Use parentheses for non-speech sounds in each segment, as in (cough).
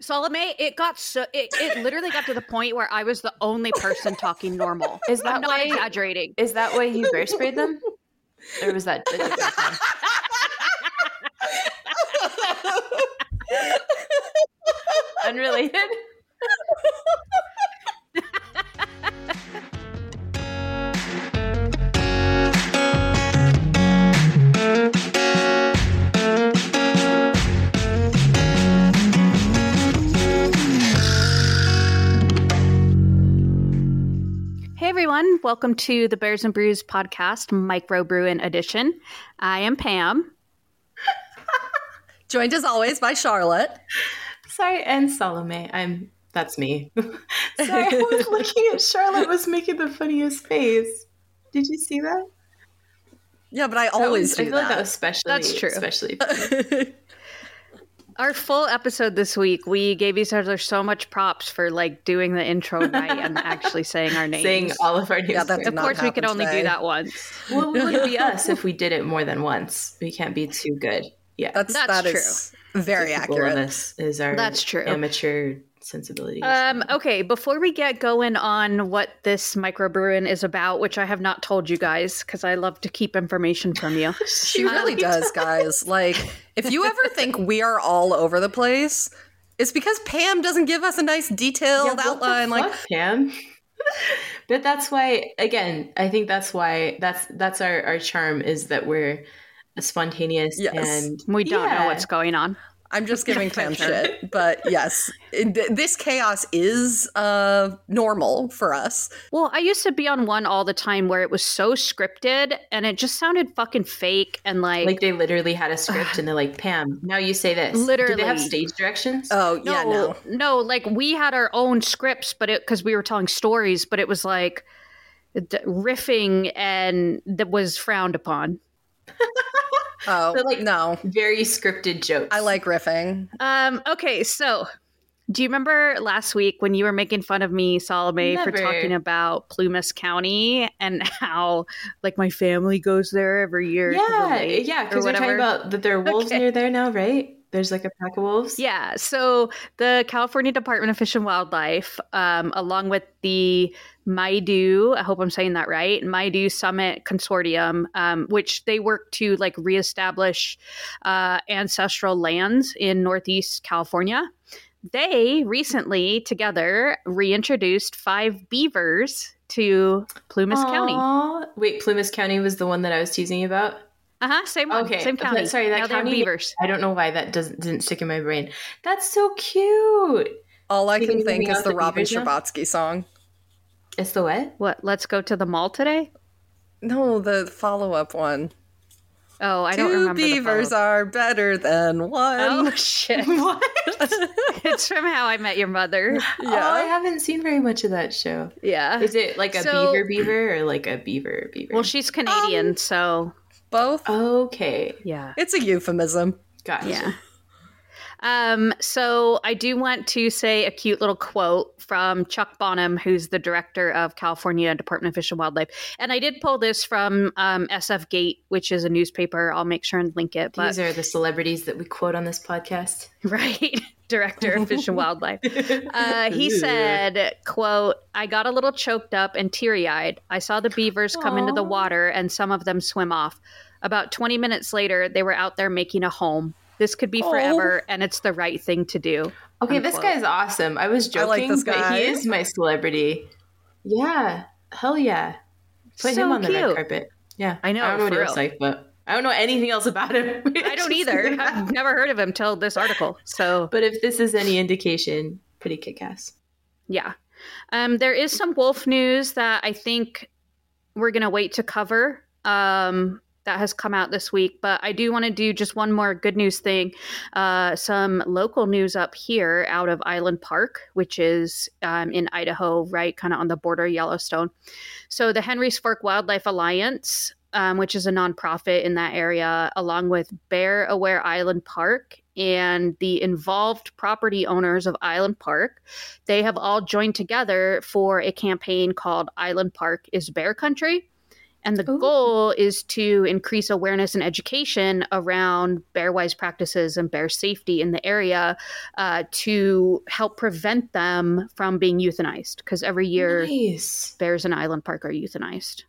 Salome, it got so it, it literally got to the point where I was the only person talking normal. (laughs) Is that I'm not why? exaggerating. Is that why you bear sprayed them? Or was that a different time? (laughs) Unrelated. Everyone, welcome to the Bears and Brews podcast, Micro Bruin edition. I am Pam. (laughs) Joined as always by Charlotte. Sorry, and Salome. I'm that's me. (laughs) Sorry, (laughs) I was looking at Charlotte was making the funniest face. Did you see that? Yeah, but I That always was- I do feel like that that. was especially That's true. Especially Our full episode this week, we gave each other so much props for like doing the intro right and actually saying our (laughs) names. saying all of our names. Yeah, that of not course, we could happen only do that once. Well, it wouldn't be us if we did it more than once. We can't be too good. Yeah, That's, That's that is very Typical of accurate. us is our That's true. amateur sensibilities. Um, okay, before we get going on what this microbruin is about, which I have not told you guys because I love to keep information from you. (laughs) She really (laughs) does, guys. Like, if you ever think we are all over the place, it's because Pam doesn't give us a nice detailed Yeah, what the outline. Like, Pam. (laughs) but that's why, again, I think that's why that's that's our our charm is that we're spontaneous Yes. and We don't know what's going on. I'm just (laughs) giving Pam shit. But yes, it- this chaos is uh, normal for us. Well, I used to be on one all the time where it was so scripted and it just sounded fucking fake and like, like they literally had a script and they're like, Pam, now you say this. Literally. Did they have stage directions? Oh, yeah, no. no, like we had our own scripts, but it because we were telling stories, but it was like d- riffing and that was frowned upon. (laughs) Oh, So, like- no. Very scripted jokes. I like riffing. Um, okay, so do you remember last week when you were making fun of me, Salome, for talking about Plumas County and how like my family goes there every year? Yeah, lake yeah, because we're talking about that there are wolves Okay. near there now, right? There's like a pack of wolves. Yeah, so the California Department of Fish and Wildlife, um, along with the Maidu, I hope I'm saying that right, Maidu Summit Consortium, um, which they work to like reestablish uh, ancestral lands in Northeast California. They recently together reintroduced five beavers to Plumas County. Wait, Plumas County was the one that I was teasing you about. Uh huh. Same one. Okay, Same but county. sorry, that now county- beavers. I don't know why that doesn't didn't stick in my brain. That's so cute. All I can can think is the the Robin beavers? Scherbatsky song. It's the what? What? Let's go to the mall today. No, the follow up one. Oh, I don't remember. the beavers follow-up. are better than one. Oh shit! (laughs) What? (laughs) it's from How I Met Your Mother. Oh, I haven't seen very much of that show. Yeah. Is it like a So- beaver beaver or like a beaver beaver? Well, she's Canadian, um, so Both. okay, yeah. It's a euphemism. gotcha. Yeah. Um, so I do want to say a cute little quote from Chuck Bonham, who's the director of California Department of Fish and Wildlife. And I did pull this from um, SF Gate, which is a newspaper. I'll make sure and link it. But These are the celebrities that we quote on this podcast. (laughs) right (laughs) director of fish and wildlife (laughs) uh, he said quote i got a little choked up and teary-eyed i saw the beavers come into the water and some of them swim off about 20 minutes later they were out there making a home this could be Aw. forever and it's the right thing to do Okay, this guy's awesome. I was I joking, like this but he is my celebrity. Yeah, hell yeah. Put So him on the red carpet. Yeah, I know, I don't know what he looks like, but I don't know anything else about him. (laughs) i don't either (laughs) i've never heard of him till this article so But if this is any indication, pretty kick-ass. Yeah. Um, there is some wolf news that I think we're going to wait to cover um, that has come out this week. But I do want to do just one more good news thing. Uh, some local news up here out of Island Park, which is um, in Idaho, right kind of on the border of Yellowstone. So the Henry's Fork Wildlife Alliance. Um, which is a nonprofit in that area, along with Bear Aware Island Park and the involved property owners of Island Park, they have all joined together for a campaign called Island Park is Bear Country. And the Ooh. goal is to increase awareness and education around bear wise practices and bear safety in the area uh, to help prevent them from being euthanized. Because every year, Nice. bears in Island Park are euthanized.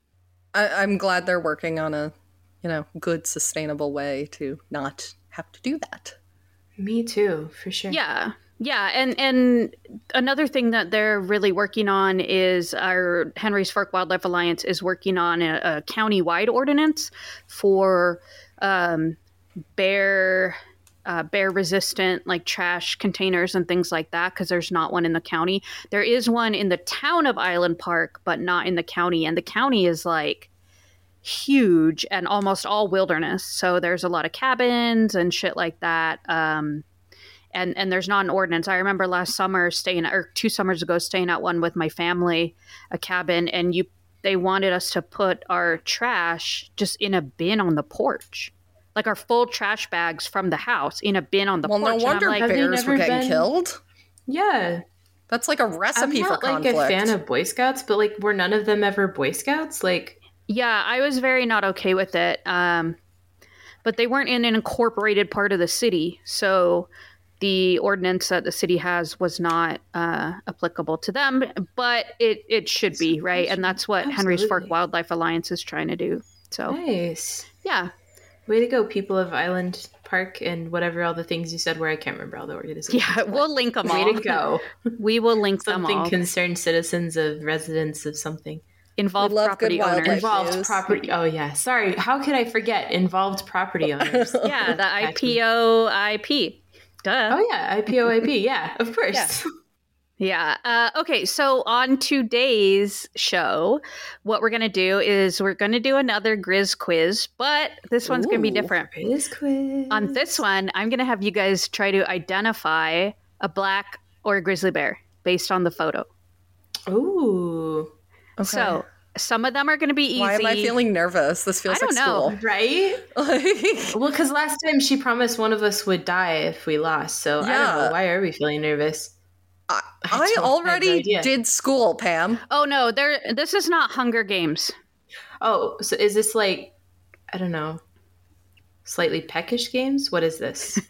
I, I'm glad they're working on a, you know, good, sustainable way to not have to do that. Me too, for sure. Yeah. Yeah, and and another thing that they're really working on is our Henry's Fork Wildlife Alliance is working on a, a county-wide ordinance for um, bear uh, bear resistant like trash containers and things like that because there's not one in the county. There is one in the town of Island Park, but not in the county, and the county is like huge and almost all wilderness. So there's a lot of cabins and shit like that. Um, and and there's not an ordinance. I remember last summer staying or two summers ago staying at one with my family, a cabin, and you they wanted us to put our trash just in a bin on the porch. Like our full trash bags from the house in a bin on the well, porch. no wonder like, Have they bears were getting been- killed. Yeah. That's like a I'm recipe for not like a fan of Boy Scouts, but like were none of them ever Boy Scouts? Like Yeah, I was very not okay with it. Um, but they weren't in an incorporated part of the city, so the ordinance that the city has was not uh, applicable to them. But it it should be right, and that's what Henry's Fork Wildlife Alliance is trying to do. So nice. yeah, Way to go, people of Island Park and whatever all the things you said where I can't remember all the organizations. (laughs) yeah, we'll link them Way all. to go. (laughs) We will link them Something all. concerned citizens of residents of something. Involved love property good owners. Involved news. property. Oh yeah. Sorry. How could I forget involved property (laughs) owners? Yeah, the Catch me. IPO IP. Duh. Oh yeah, IPOIP. (laughs) Yeah, of course. Yeah. Yeah. Uh, okay. So on today's show, what we're going to do is we're going to do another Grizz quiz, but this one's going to be different. Quiz quiz. On this one, I'm going to have you guys try to identify a black or a grizzly bear based on the photo. Ooh. Okay. So some of them are going to be easy. why am I feeling nervous? This feels I don't like know. Right? (laughs) Like, Well, because last time she promised one of us would die if we lost. So I don't Yeah. know. Why are we feeling nervous? I, I I don't no already did school, Pam. Oh no, there. This is not Hunger Games. Oh, so is this like, I don't know, slightly peckish games? What is this? (laughs) (laughs)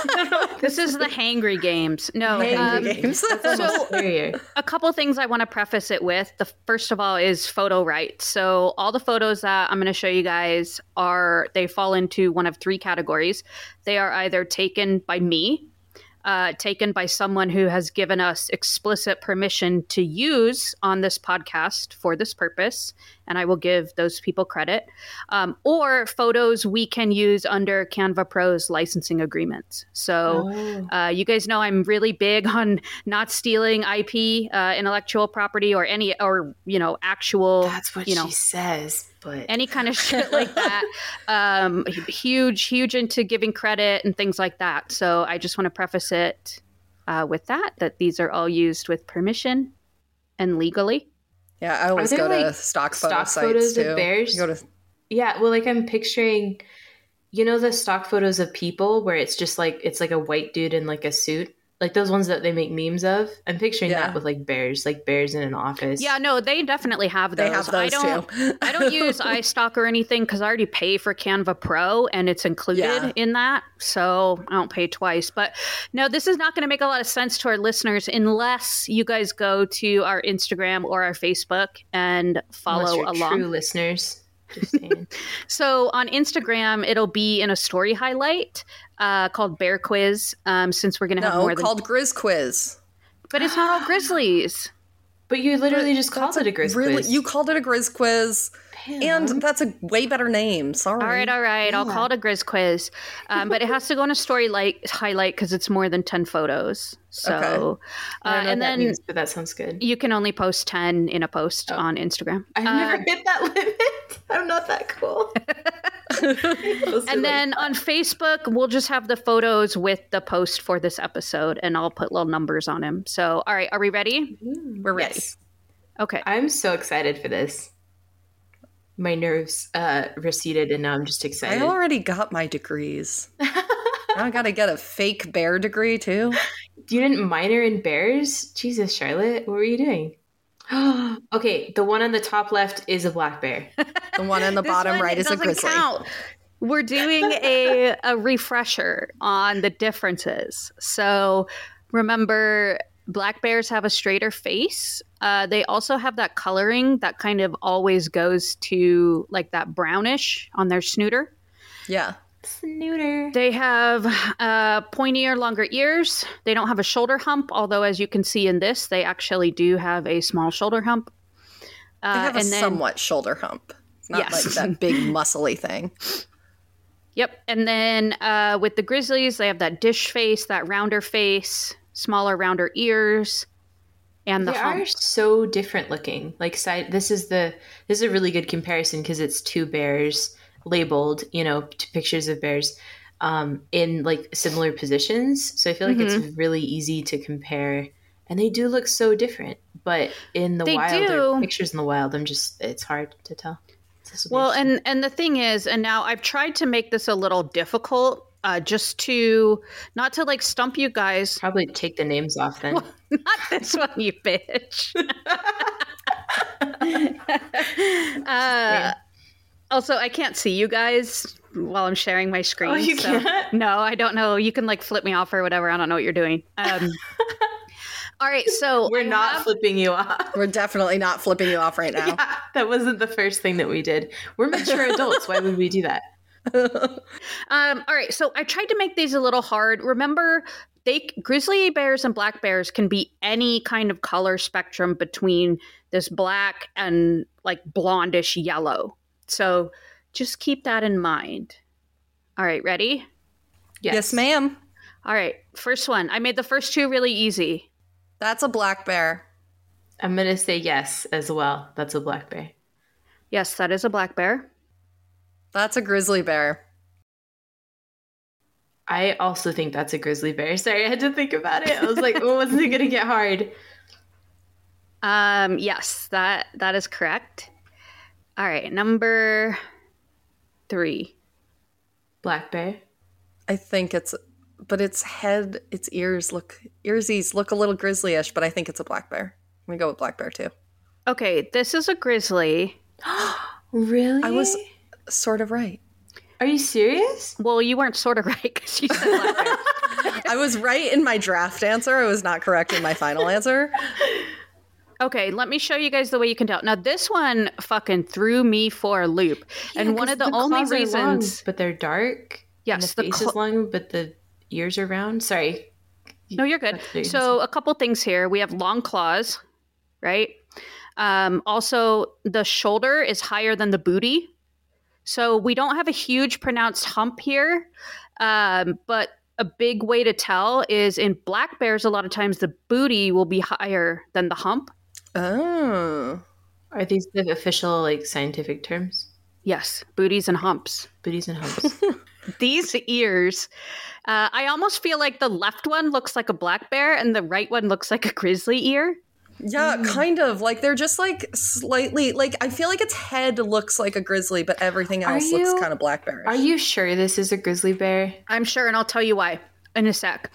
(laughs) This is the Hangry Games. No, Hangry um, games. (laughs) so a couple things I want to preface it with. The first of all is photo rights. So all the photos that I'm going to show you guys are they fall into one of three categories. They are either taken by me, uh, taken by someone who has given us explicit permission to use on this podcast for this purpose, and I will give those people credit, um, or photos we can use under Canva Pro's licensing agreements. So. Oh. Uh, you guys know I'm really big (laughs) on not stealing IP, uh, intellectual property, or any, or you know, actual, That's what you know, she says. But any kind of shit (laughs) like that. Um, huge, huge into giving credit and things like that. So I just want to preface it uh, with that that these are all used with permission and legally. Yeah, I always there, go to stock photo stock sites photos of too. bears? You go to yeah, well, like I'm picturing, you know, the stock photos of people where it's just like it's like a white dude in like a suit, like those ones that they make memes of. I'm picturing Yeah. that with like bears, like bears in an office. Yeah, no, they definitely have those. they have I don't. too. I don't use (laughs) iStock or anything because I already pay for Canva Pro and it's included Yeah. in that. So I don't pay twice. But no, this is not going to make a lot of sense to our listeners unless you guys go to our Instagram or our Facebook and follow you're along. True listeners. Just. (laughs) So on Instagram, it'll be in a story highlight uh, called Bear Quiz um, since we're going to have no, more than. called Grizz Quiz. but it's not all (gasps) Grizzlies. but you literally But just called it a grizz really, quiz. You called it a Grizz Quiz, Pam. and that's a way better name. Sorry. All right, all right. I'll call it a Grizz quiz, um, but it has to go in a story like highlight because it's more than ten photos. So, Okay. I don't know uh, and what that then means, but that sounds good. you can only post ten in a post Oh. on Instagram. I've Uh, never hit that (laughs) limit. I'm not that cool. (laughs) (laughs) and then on Facebook, we'll just have the photos with the post for this episode, and I'll put little numbers on them. So, all right, are we ready? We're ready. Yes. Okay. I'm so excited for this. My nerves uh, receded, and now I'm just excited. I already got my degrees. (laughs) now I got to get a fake bear degree too. you didn't minor in bears? Jesus, Charlotte, what were you doing? (gasps) okay, the one on the top left is a black bear. The one on the (laughs) bottom one right is a doesn't grizzly. count. We're doing a, a refresher on the differences. So remember, black bears have a straighter face. Uh, they also have that coloring that kind of always goes to like that brownish on their snooter. Yeah. Snooter. They have uh, pointier, longer ears. They don't have a shoulder hump, although, as you can see in this, they actually do have a small shoulder hump. Uh, They have a then- somewhat shoulder hump. It's not Yes. like that (laughs) big muscly thing. Yep. And then uh, with the grizzlies, they have that dish face, that rounder face, smaller, rounder ears, and the They hump. are so different looking. Like side this is the this is a really good comparison because it's two bears labeled, you know, pictures of bears um in like similar positions. So I feel like Mm-hmm. it's really easy to compare and they do look so different. But in the They wild pictures in the wild, I'm just it's hard to tell. Well, and and the thing is, and now I've tried to make this a little difficult, uh, just to not to like stump you guys. probably take the names off then. (laughs) Not this one, you bitch. (laughs) (laughs) uh, also, I can't see you guys while I'm sharing my screen. Oh, you so- can't? No, I don't know. You can like flip me off or whatever. I don't know what you're doing. Um, (laughs) all right, so We're I not have- flipping you off. We're definitely not flipping you off right now. (laughs) Yeah, that wasn't the first thing that we did. We're mature adults. Why would we do that? (laughs) Um, all right, so I tried to make these a little hard. Remember, they grizzly bears and black bears can be any kind of color spectrum between this black and like blondish yellow. So just keep that in mind. All right, ready? yes, ma'am. All right, first one. I made the first two really easy. That's a black bear. I'm gonna say yes as well. That's a black bear. Yes, that is a black bear. That's a grizzly bear. I also think that's a grizzly bear. Sorry, I had to think about it. I was like, oh, wasn't it gonna get hard? (laughs) Um, yes, that that is correct. All right, number three. Black bear. I think it's, but its head, its ears look, earsies look a little grizzly-ish, but I think it's a black bear. I'm gonna go with black bear too. Okay, this is a grizzly. (gasps) Really? I was sort of right. Are you serious? Well, you weren't sort of right because you said black bear. (laughs) I was right in my draft answer. I was not correct in my final answer. (laughs) Okay, let me show you guys the way you can tell. Now, this one fucking threw me for a loop, and one of the, only claws are long, reasons. but they're dark. Yes, the the face cl- is long, but the ears are round. Sorry. No, you're good. So, a couple things here. We have long claws, right? Um, also, the shoulder is higher than the booty. So, we don't have a huge pronounced hump here. Um, but a big way to tell is in black bears, a lot of times the booty will be higher than the hump. Oh, Are these the official like scientific terms? Yes, booties and humps. Booties and humps. (laughs) These ears, uh, I almost feel like the left one looks like a black bear and the right one looks like a grizzly ear. yeah, kind of. Like they're just like slightly. Like I feel like its head looks like a grizzly, but everything Are else looks kind of black bearish. Are you sure this is a grizzly bear? I'm sure, and I'll tell you why in a sec.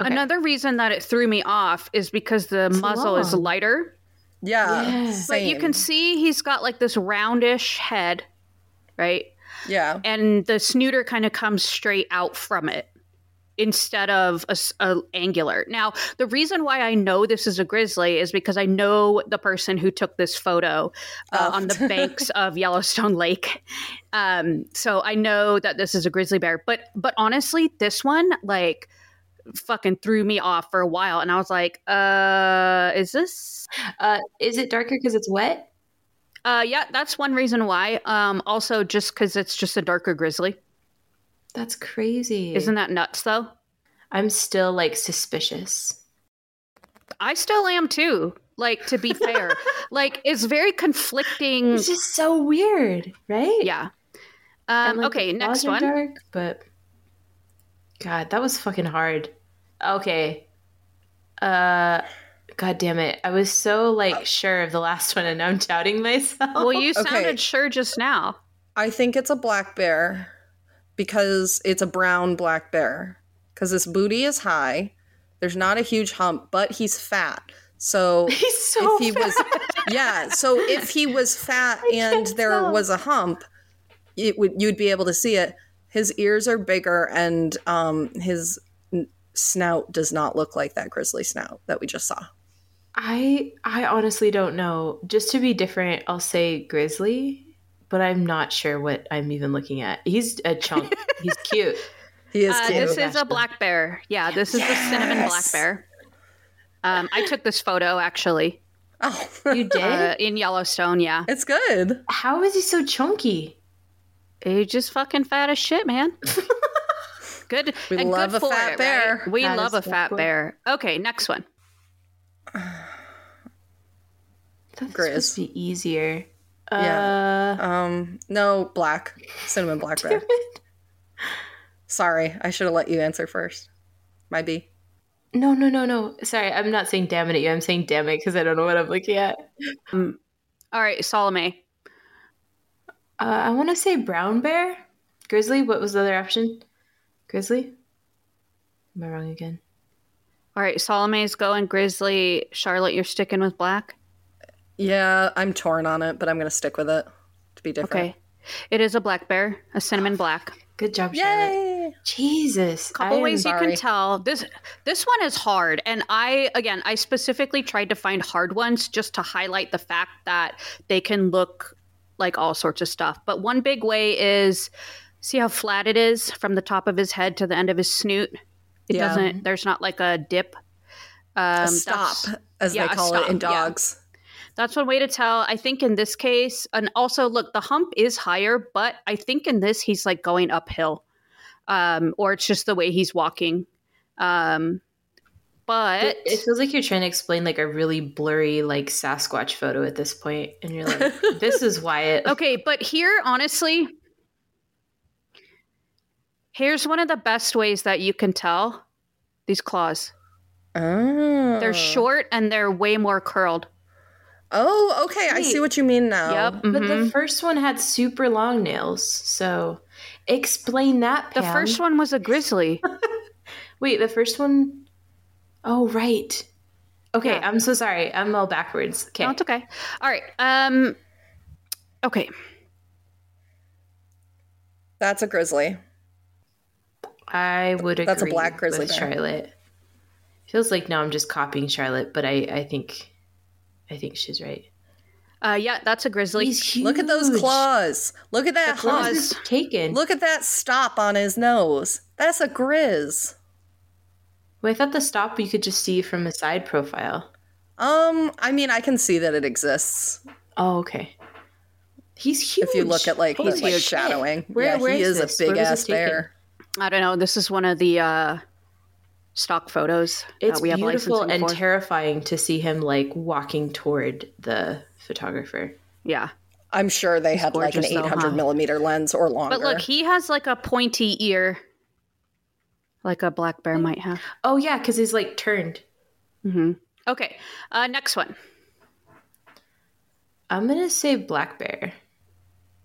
Okay. Another reason that it threw me off is because the muzzle is lighter. Yeah, Yeah. But you can see he's got like this roundish head, right? Yeah, And the snooter kind of comes straight out from it instead of a, s- a angular. Now, the reason why I know this is a grizzly is because I know the person who took this photo uh, Oh. on the (laughs) banks of Yellowstone Lake. Um, so I know that this is a grizzly bear. But but honestly, this one like fucking threw me off for a while, and I was like, uh, is this? Uh, is it darker because it's wet? Uh, yeah, that's one reason why. Um, also just because it's just a darker grizzly. That's crazy. Isn't that nuts though? I'm still like suspicious. I still am too. Like to be (laughs) fair, like it's very conflicting. It's just so weird, right? Yeah. Um, like, okay, next one. Dark, but God, that was fucking hard. Okay. Uh, God damn it! I was so like sure of the last one, and now I'm doubting myself. Well, you Okay. sounded sure just now. I think it's a black bear because it's a brown black bear. Because his booty is high. There's not a huge hump, but he's fat. So (laughs) He's so if he was fat. (laughs) yeah. So if he was fat and there tell. was a hump, it would you'd be able to see it. His ears are bigger, and um, his n- snout does not look like that grizzly snout that we just saw. I I honestly don't know. Just to be different, I'll say grizzly, but I'm not sure what I'm even looking at. He's a chunk. (laughs) He's cute. He is Uh, cute. this is a black bear. Yeah, this is the cinnamon black bear. Um, I took this photo actually oh, You (laughs) did? uh, in Yellowstone. Yeah, it's good. How is he so chunky? He's just fucking fat as shit, man. (laughs) good. We and love good a for fat it, bear. right? We That love a so fat cool. bear. Okay, next one. I thought this Grizz. be easier. Yeah. Uh, Um, no, black cinnamon black (laughs) bear. Sorry, I should have let you answer first. My B. no, no, no, no. Sorry, I'm not saying damn it at you. I'm saying damn it because I don't know what I'm looking at. Um, All right, Salome. Uh, I want to say brown bear, grizzly. What was the other option? Grizzly. Am I wrong again? All right, Salome's going grizzly. Charlotte, you're sticking with black. Yeah, I'm torn on it, but I'm gonna stick with it to be different. Okay, it is a black bear, a cinnamon black. Good job, Charlotte. Yay! Jesus. couple I am ways you sorry. can tell this this one is hard and i again i specifically tried to find hard ones just to highlight the fact that they can look like all sorts of stuff but one big way is see how flat it is from the top of his head to the end of his snoot it Yeah. doesn't there's not like a dip um a stop, as yeah, they call it in stop, yeah. dogs. that's one way to tell i think in this case and also look the hump is higher but i think in this he's like going uphill um or it's just the way he's walking um but It, it feels like you're trying to explain like a really blurry like Sasquatch photo at this point, and you're like, (laughs) "This is why it." okay but here honestly here's one of the best ways that you can tell these claws Oh. they're short and they're way more curled Oh, okay. I see what you mean now. yep But mhm. the first one had super long nails, so explain that. the first one was a grizzly (laughs) Wait, the first one oh right. Okay, Yeah. I'm so sorry. I'm all backwards. Okay. no it's okay all right um okay That's a grizzly. I would agree. That's a black grizzly with. Charlotte. Feels like now I'm just copying Charlotte, but I, I think I think she's right. uh yeah that's a grizzly He's huge. Look at those claws. Look at that The claws. hump. Claws taken. Look at that stop on his nose. That's a grizz. Wait, I thought the stop you could just see from a side profile. Um, I mean, I can see that it exists Oh, okay. He's huge. if you look at like the like shadowing. Where- yeah, where he is is, this? a big was ass this bear. I don't know. This is one of the uh, stock photos It's that we have beautiful licensing and for. terrifying to see him like walking toward the photographer. yeah, I'm sure they had like an gorgeous though, 800 huh? millimeter lens or longer. but look, he has like a pointy ear, like a black bear might have. Oh yeah, because he's like turned. Mm-hmm. Okay, uh, next one. I'm gonna say black bear.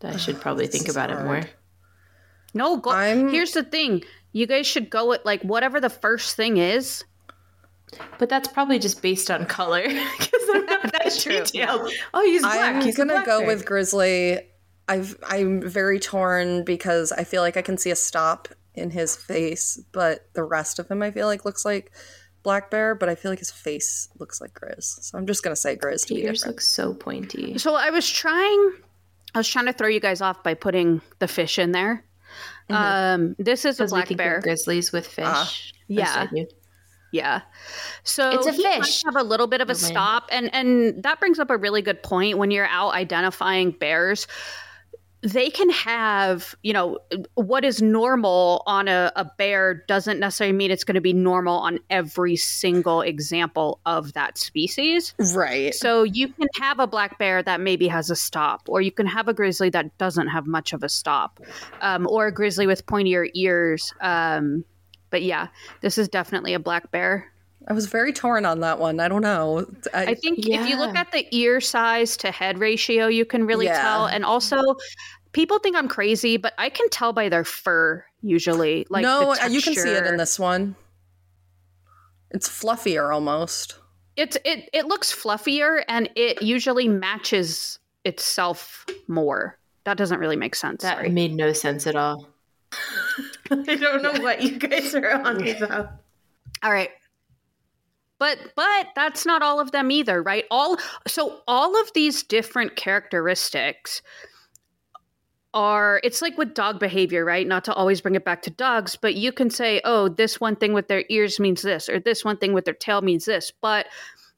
I should probably think is about it more. No, go. I'm- Here's the thing: you guys should go with like whatever the first thing is. But that's probably just based on color (laughs) because I'm not that That's true, detailed. Oh, he's black. I'm he's gonna black go bear. with grizzly. I've I'm very torn because I feel like I can see a stop in his face, but the rest of him I feel like looks like black bear, but I feel like his face looks like Grizz. So I'm just gonna say Grizz to The be ears different. look so pointy. So I was trying. I was trying to throw you guys off by putting the fish in there. Um, this is a Because we black think bear. grizzlies with fish. Ah, yeah. Yeah. So It's a he might fish. have a little bit of a Oh, man. stop, and and that brings up a really good point. When you're out identifying bears, they can have you know what is normal on a, a bear doesn't necessarily mean it's going to be normal on every single example of that species. Right. So you can have a black bear that maybe has a stop, or you can have a grizzly that doesn't have much of a stop, um, or a grizzly with pointier ears. Um, but yeah, this is definitely a black bear. I was very torn on that one. I don't know. I, I think if you look at the ear size to head ratio, you can really Yeah. tell. And also, people think I'm crazy, but I can tell by their fur usually. Like no, the uh, you can see it in this one. It's fluffier almost. it's it it looks fluffier and it usually matches itself more. That doesn't really make sense. That sorry. made no sense at all. (laughs) I don't know what you guys are on about. All right. But but that's not all of them either, right? All so all of these different characteristics are it's like with dog behavior, right? Not to always bring it back to dogs, but you can say, "Oh, this one thing with their ears means this," or this one thing with their tail means this. But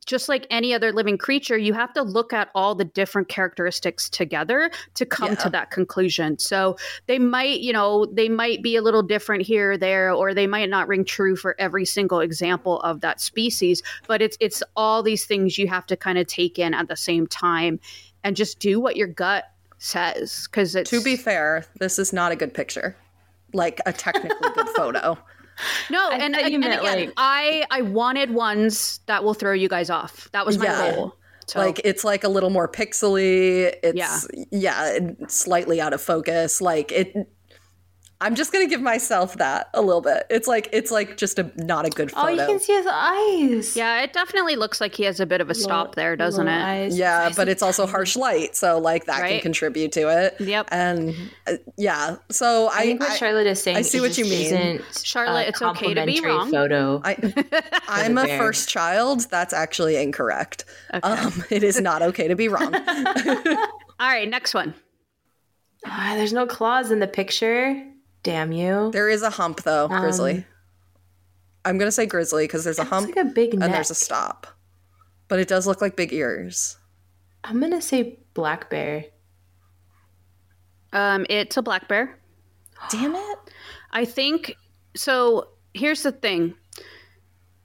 just like any other living creature, you have to look at all the different characteristics together to come Yeah. to that conclusion. So they might, you know, they might be a little different here or there, or they might not ring true for every single example of that species. But it's it's all these things you have to kind of take in at the same time and just do what your gut says. Because it's To be fair, this is not a good picture. Like a technically good (laughs) photo. no, I and, thought you and meant, again, like- I I wanted ones that will throw you guys off. That was my Yeah. goal. So, Like it's like a little more pixely. It's Yeah. yeah, slightly out of focus. Like it I'm just gonna give myself that a little bit. It's like it's like just a not a good photo. Oh, you can see his eyes. yeah, it definitely looks like he has a bit of a stop there, doesn't it? eyes. yeah, but it's also harsh light, so like that can contribute to it. Yep. And uh, yeah, so I I think what Charlotte is saying. I see is what you just mean. isn't Charlotte, it's okay to be wrong. Photo. I (laughs) I'm a bear. first child. That's actually incorrect. Okay. Um, (laughs) it is not okay to be wrong. (laughs) All right, next one. Ah, there's no claws in the picture. Damn you. There is a hump though, grizzly. Um, I'm gonna say grizzly because there's a hump like a big neck. and there's a stop, but it does look like big ears. I'm gonna say black bear. Um, it's a black bear. Damn it! I think so. Here's the thing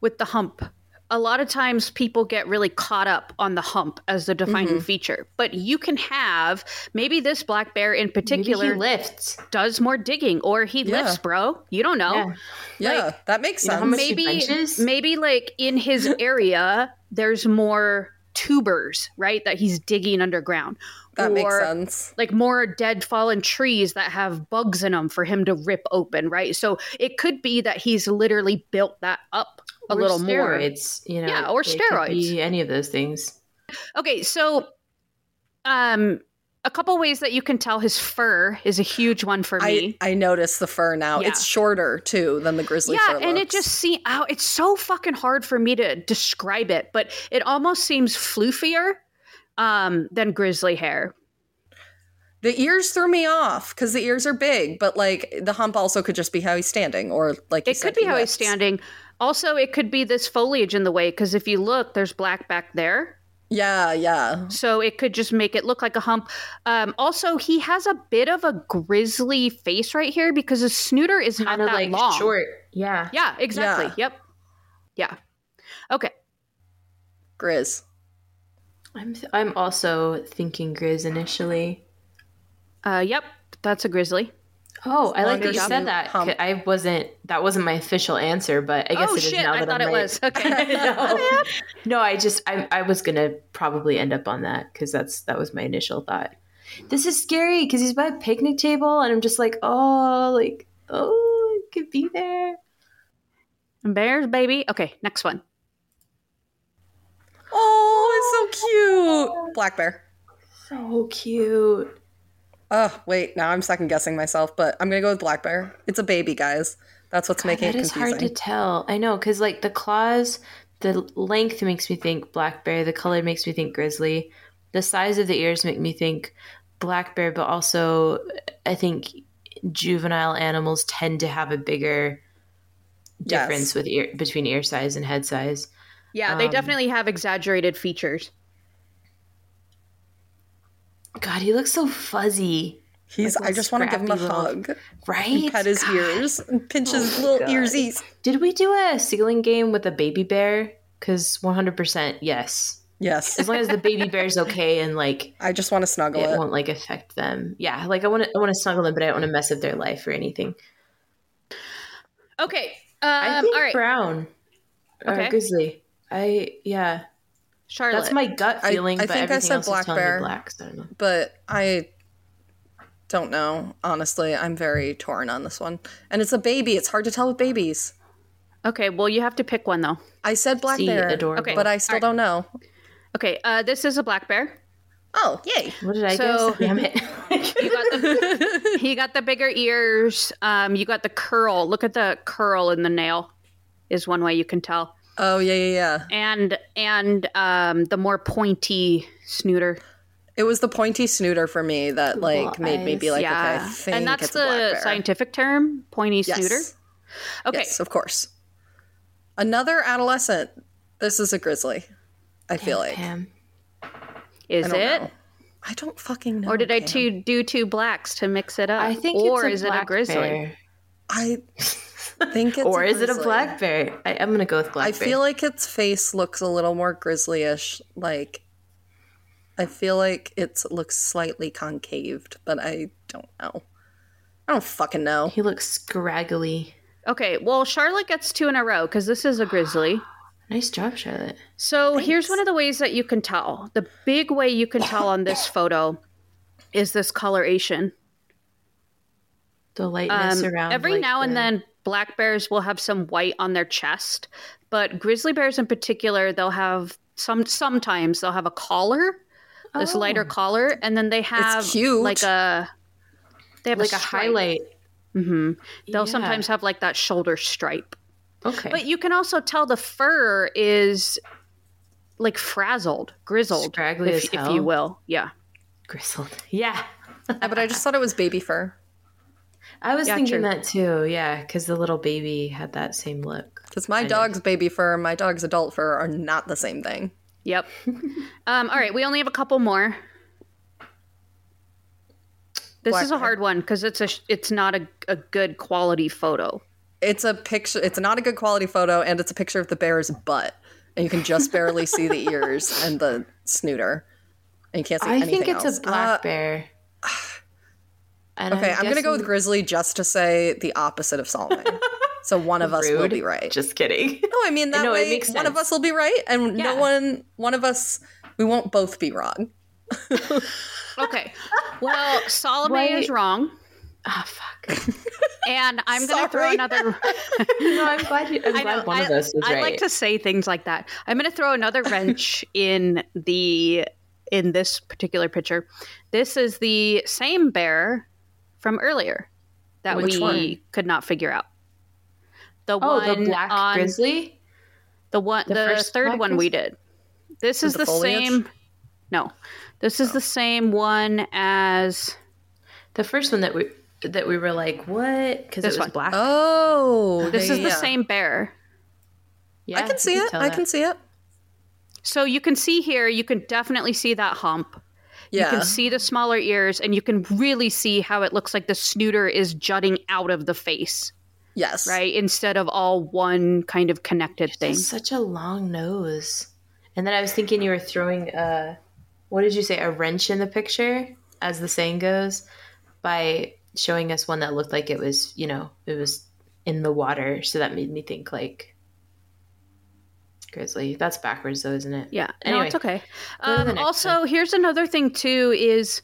with the hump. A lot of times people get really caught up on the hump as the defining mm-hmm. feature, but you can have maybe this black bear in Maybe particular he lifts. does more digging or he Yeah. lifts, bro. You don't know. Yeah. Yeah, Like, that makes you know sense. maybe maybe like in his (laughs) area there's more tubers, right? That he's digging underground. that makes sense. like more dead fallen trees that have bugs in them for him to rip open, right? So it could be that he's literally built that up a Or little more. It's You know, Yeah, or it could steroids. be any of those things. Okay, so um a couple ways that you can tell his fur is a huge one for me. I notice the fur now. Yeah. It's shorter too than the grizzly yeah, fur. and it just see out it's so fucking hard for me to describe it, but it almost seems floofier um than grizzly hair. The ears threw me off because the ears are big, but like the hump also could just be how he's standing, or like It could be he how he's standing. Also, it could be this foliage in the way because if you look, there's black back there. Yeah, yeah. So it could just make it look like a hump. Um, also, he has a bit of a grizzly face right here because his snooter is not Kind of that like long. short. Yeah. Yeah, exactly. Yeah. Yep. Yeah. Okay. Grizz. I'm I'm also thinking Grizz initially. Uh, yep. That's a grizzly. Oh, I like that you said that. hump. I wasn't. That wasn't my official answer, but I guess oh it is shit! now I that thought I'm it right. was. (laughs) Okay. no, (laughs) no. I just I I was gonna probably end up on that because that's that was my initial thought. This is scary because he's by a picnic table, and I'm just like, oh, like oh, it could be there. Bears, baby. Okay. Next one. Oh, it's so cute. Black bear. So cute. Oh, wait. Now I'm second guessing myself, but I'm gonna go with black bear. It's a baby, guys. That's what's making That it is confusing. hard to tell. I know because like the claws, the length makes me think black bear. The color makes me think grizzly. The size of the ears make me think black bear, but also I think juvenile animals tend to have a bigger Yes. difference with ear between ear size and head size. Yeah, they Um, definitely have exaggerated features. God, he looks so fuzzy, He's. Like I just want to give him a little- hug, right? and pet his God. ears, and pinch his Oh, little God. earsies. Did we do a ceiling game with a baby bear? Because 100% yes. Yes, As long as the baby bear's okay and like I just want to snuggle it it. won't like affect them. Yeah, like I want to I want to snuggle them, but I don't want to mess up their life or anything. Okay. I Um, think all right. brown or Okay. grizzly. I yeah, Charlotte. that's my gut feeling. I but think I said black bear. black. So I but I don't know. Honestly, I'm very torn on this one. And it's a baby. It's hard to tell with babies. Okay, well, you have to pick one though. I said black See, bear, adorable. Okay. but I still Alright. don't know. Okay, uh, this is a black bear. Oh, yay! What did I So- guess? Damn it. You got the he got the bigger ears. Um, you got the curl. Look at the curl in the nail. Is one way you can tell. Oh, yeah, yeah, yeah. And and um, the more pointy snooter. It was the pointy snooter for me that like Little made me be like, yeah, okay, I think and that's it's a black the bear. scientific term, pointy yes. snooter. Okay, Yes, of course. Another adolescent. This is a grizzly. I feel like. Pam. is I don't it? know. I don't fucking know. Or did I Pam. two do two blacks to mix it up? I think or it's is black it a grizzly? bear. I (laughs) think (laughs) it's or is it a blackberry? I, I'm gonna go with black I feel like its face looks a little more grizzly-ish. Like I feel like it looks slightly concaved, but I don't know. I don't fucking know. he looks scraggly. Okay, well Charlotte gets two in a row because this is a grizzly. (gasps) Nice job, Charlotte. So here's one of the ways that you can tell. The big way you can tell on this (laughs) photo is this coloration. The lightness Um, around. every like, now and then, black bears will have some white on their chest, but grizzly bears in particular, they'll have some. Sometimes they'll have a collar, this lighter Oh. collar, and then they have cute. like a they have like a stripe. highlight. hmm They'll Yeah. sometimes have like that shoulder stripe, Okay. but you can also tell the fur is like frazzled, grizzled, Scraggly if, as if you will. Yeah. Grizzled. (laughs) Yeah. Yeah, but I just thought it was baby fur. I was Yeah, thinking true. that too. Yeah, because the little baby had that same look. Because my Kind of. dog's baby fur and my dog's adult fur are not the same thing. Yep. (laughs) um, all right, we only have a couple more. This Black is a hard one because it's a it's not a, a good quality photo. It's a picture. It's not a good quality photo, and it's a picture of the bear's butt, and you can just barely see the ears and the snooter, and you can't see anything else. I anything think it's else. a black Uh, bear. And okay, I'm, gonna go with grizzly just to say the opposite of Salome. (laughs) so one of us will be right. Just kidding. no, I mean (laughs) that No, it way makes one of us will be right, and no one, one of us, we won't both be wrong. (laughs) Okay. Well, Salome Wait. is wrong, Ah, fuck. and I'm going to throw Sorry. another. no, I'm glad. You, I'm I glad know, one I, of us was I right. like to say things like that. I'm going to throw another wrench in the in this particular picture. This is the same bear from earlier that Which we one? could not figure out. The oh, one the black on grizzly. the one the the, first third black one we did. This is the the, same. No, this is oh. the same one as The first one that we that we were like, what? Because it This was one. black. Oh, this yeah, is the yeah. same bear. yeah, I can see it. tell I that. can see it. So you can see here, you can definitely see that hump. Yeah. You can see the smaller ears, and you can really see how it looks like the snooter is jutting out of the face, yes. right? Instead of all one kind of connected thing. Such a long nose. And then I was thinking you were throwing a, what did you say, a wrench in the picture, as the saying goes, by showing us one that looked like it was, you know, it was in the water. So that made me think like grizzly. That's backwards though, isn't it? Yeah, no, Anyway, it's okay. to Um, also, here's another thing too: is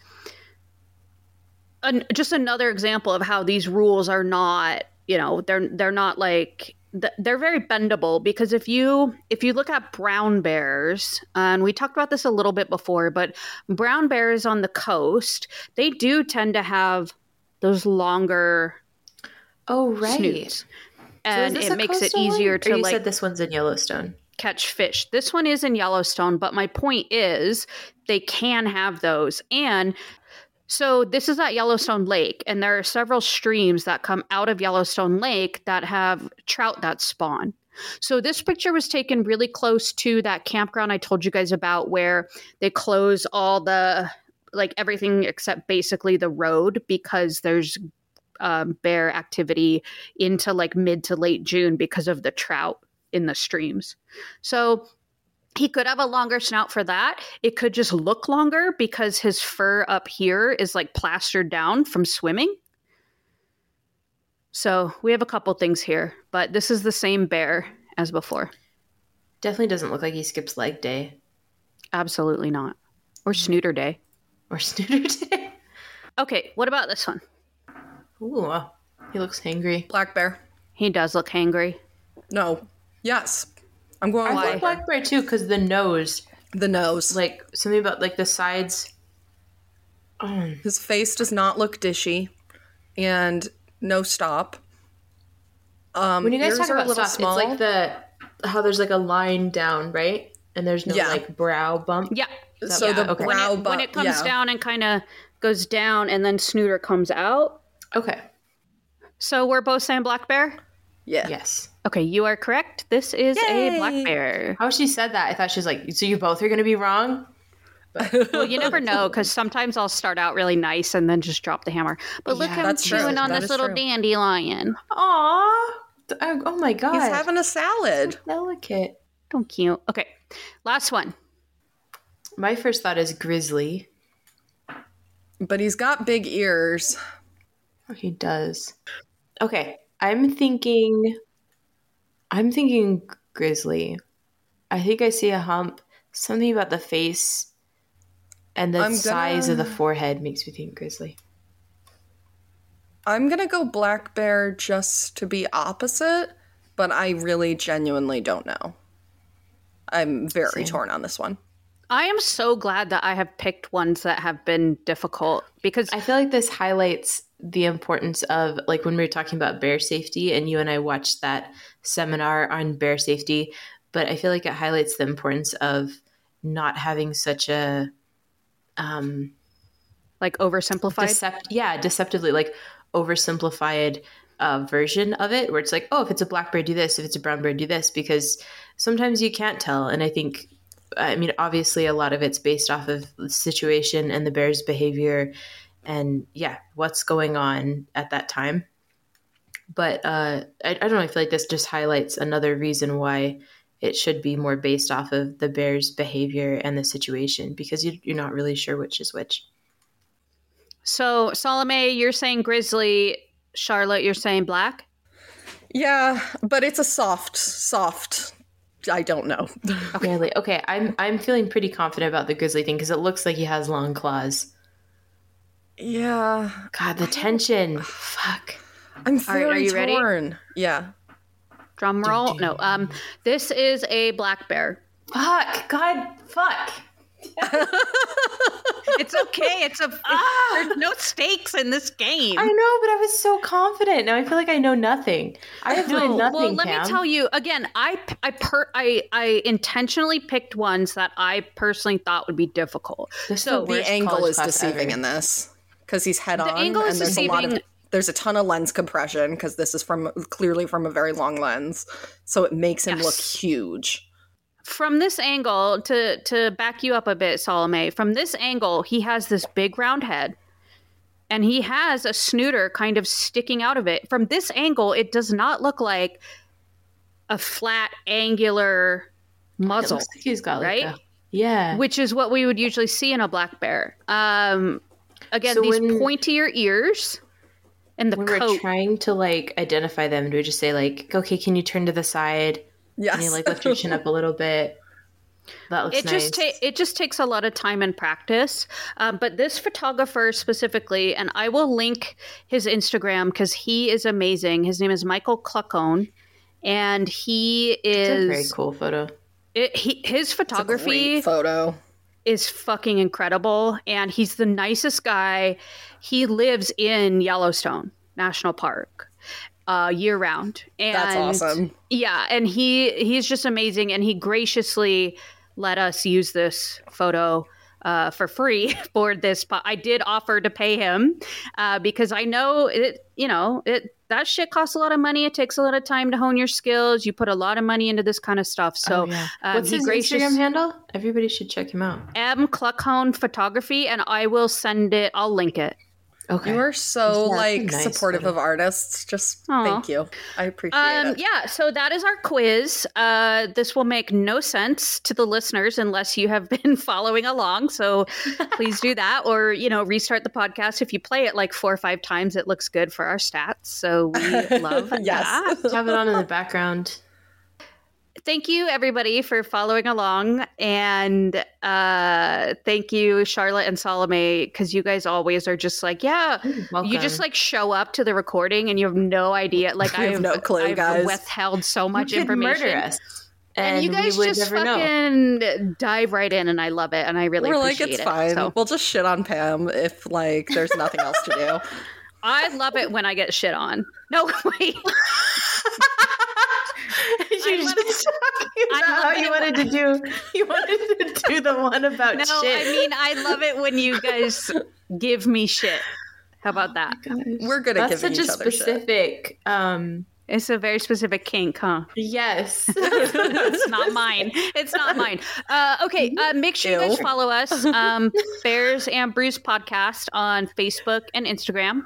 an, just another example of how these rules are not, you know, they're they're not like they're very bendable because if you if you look at brown bears, and we talked about this a little bit before, but brown bears on the coast, they do tend to have those longer Oh, right. snoots, and this it makes it coastal one? easier Or to you like said this one's in Yellowstone. Catch fish. This one is in Yellowstone, but my point is they can have those. And so this is at Yellowstone Lake, and there are several streams that come out of Yellowstone Lake that have trout that spawn. So this picture was taken really close to that campground I told you guys about where they close all the like everything except basically the road because there's um, bear activity into like mid to late June because of the trout in the streams. So he could have a longer snout for that. It could just look longer because his fur up here is like plastered down from swimming. So we have a couple things here, but this is the same bear as before. Definitely doesn't look like he skips leg day Absolutely not. Or snooter day. or (laughs) snooter day. Okay, what about this one? Ooh, he looks hangry. Black bear. He does look hangry. No. Yes. I'm going I with think black bear. too, because the nose, The nose. like something about like the sides. Oh, His face does not look dishy, and no stop. Um, when you guys talk about little stop, small. it's like the how there's like a line down, right? And there's no Yeah. like brow bump. Yeah. so yeah, the okay. When brow it, when it comes yeah. down and kind of goes down and then snooter comes out. Okay. So we're both saying black bear? Yeah. Yes. Okay, you are correct. This is a black bear. How she said that, I thought she was like, "So you both are going to be wrong." (laughs) Well, you never know because sometimes I'll start out really nice and then just drop the hammer. But look, Yeah, I'm that's true. chewing on That this little true. dandelion. Aw. Oh, oh my god. He's having a salad. delicate. Don't cute. Okay, last one. My first thought is grizzly. But he's got big ears. Oh, he does. Okay, I'm thinking. I'm thinking grizzly. I think I see a hump. Something about the face and the I'm size of the forehead makes me think grizzly. I'm gonna go black bear just to be opposite, but I really genuinely don't know. I'm very Same. torn on this one. I am so glad that I have picked ones that have been difficult because I feel like this highlights the importance of like when we were talking about bear safety and you and I watched that seminar on bear safety, but I feel like it highlights the importance of not having such a um like oversimplified. decept- yeah, deceptively like oversimplified uh, version of it where it's like, oh, if it's a black bear, do this. If it's a brown bear, do this. Because sometimes you can't tell. And I think, I mean, obviously, a lot of it's based off of the situation and the bear's behavior and, yeah, what's going on at that time. But uh, I, I don't know. I feel like this just highlights another reason why it should be more based off of the bear's behavior and the situation because you, you're not really sure which is which. so Salome, you're saying grizzly. Charlotte, you're saying black. Yeah, but it's a soft, soft. I don't know. (laughs) Really? Okay, I'm I'm feeling pretty confident about the grizzly thing because it looks like he has long claws. yeah, God, the tension. Fuck. I'm right, very are you ready? torn. Yeah. Drum roll. No. Um. This is a black bear. Fuck. God. Fuck. It's okay. It's a. Ah. there's no stakes in this game. I know, but I was so confident. Now I feel like I know nothing. I have No, learned nothing. well, let Cam. me tell you again. I I per I I intentionally picked ones that I personally thought would be difficult. This so the The angle is deceiving ever. in this because he's head on, The angle and is there's a lot of deceiving. there's a ton of lens compression because this is from clearly from a very long lens, so it makes him look huge. From this angle, to to back you up a bit, Salome. From this angle, he has this big round head, and he has a snooter kind of sticking out of it. From this angle, it does not look like a flat, angular muzzle. like he's got like right? a- yeah. which is what we would usually see in a black bear. Um, again, So these when- pointier ears and the when coat. we're trying to like identify them, do we just say like, okay, can you turn to the side? Yes. Can you like lift your chin up a little bit? That looks it nice. just ta- it just takes a lot of time and practice. Um, but this photographer specifically, and I will link his Instagram because he is amazing. His name is Michael Kluckhohn, and he it's a very cool photo. it, he, his photography photo. is fucking incredible and he's the nicest guy. He lives in Yellowstone National Park uh, year round. And That's awesome. Yeah, and he he's just amazing and he graciously let us use this photo uh, for free (laughs) for this. po- I did offer to pay him uh, because I know it. You know it. That shit costs a lot of money. It takes a lot of time to hone your skills. You put a lot of money into this kind of stuff. So oh, yeah. um, What's his gracious- Instagram handle? Everybody should check him out. M Kluckhohn Photography, and I will send it. I'll link it. Okay. You are so Yeah, like nice supportive photo. of artists. Just Aw. thank you. I appreciate Um, it. yeah, so that is our quiz. Uh, this will make no sense to the listeners unless you have (laughs) been following along. So please do that, or you know, restart the podcast. If you play it like four or five times, it looks good for our stats. So we (laughs) love Yes. that. have it on in the background. Thank you everybody for following along and uh thank you charlotte and salome because you guys always are just like yeah Welcome. you just like show up to the recording and you have no idea (laughs) like i have no clue, I've guys. withheld so much information and, And, you guys just never know. fucking dive right in and i love it and i really We're like, appreciate it's it fine. so We'll just shit on Pam if like there's nothing else to do. (laughs) i love it when i get shit on no (laughs) wait you love just talking (laughs) I about how you when- wanted to do. (laughs) You wanted to do the one about no shit. i mean i love it when you guys give me shit how about that We're good at That's giving such each a other shit. specific. Um, It's a very specific kink, huh? yes. (laughs) it's not mine. It's not mine. Uh, okay, uh, make sure you guys follow us, um, Bears and Brews Podcast on Facebook and Instagram.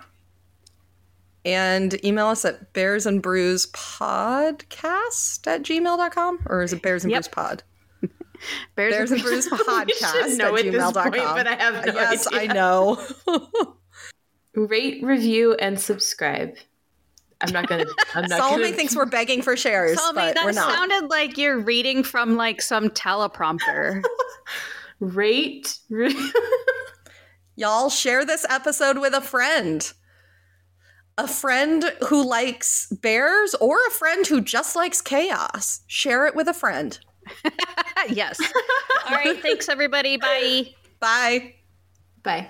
And email us at bears and brews podcast at gmail.com or is it bears and Yep. brews pod? (laughs) Bears, Bears and brews podcast know at gmail.com. point, but I have no yes, idea. I know. (laughs) Rate, review, and subscribe. I'm not gonna. I'm not Salome gonna. thinks we're begging for shares, Salome, but we're that not. sounded like you're reading from like some teleprompter. (laughs) rate. Re- Y'all share this episode with a friend. A friend who likes bears or a friend who just likes chaos. Share it with a friend. (laughs) yes. (laughs) All right. Thanks, everybody. Bye. Bye. Bye.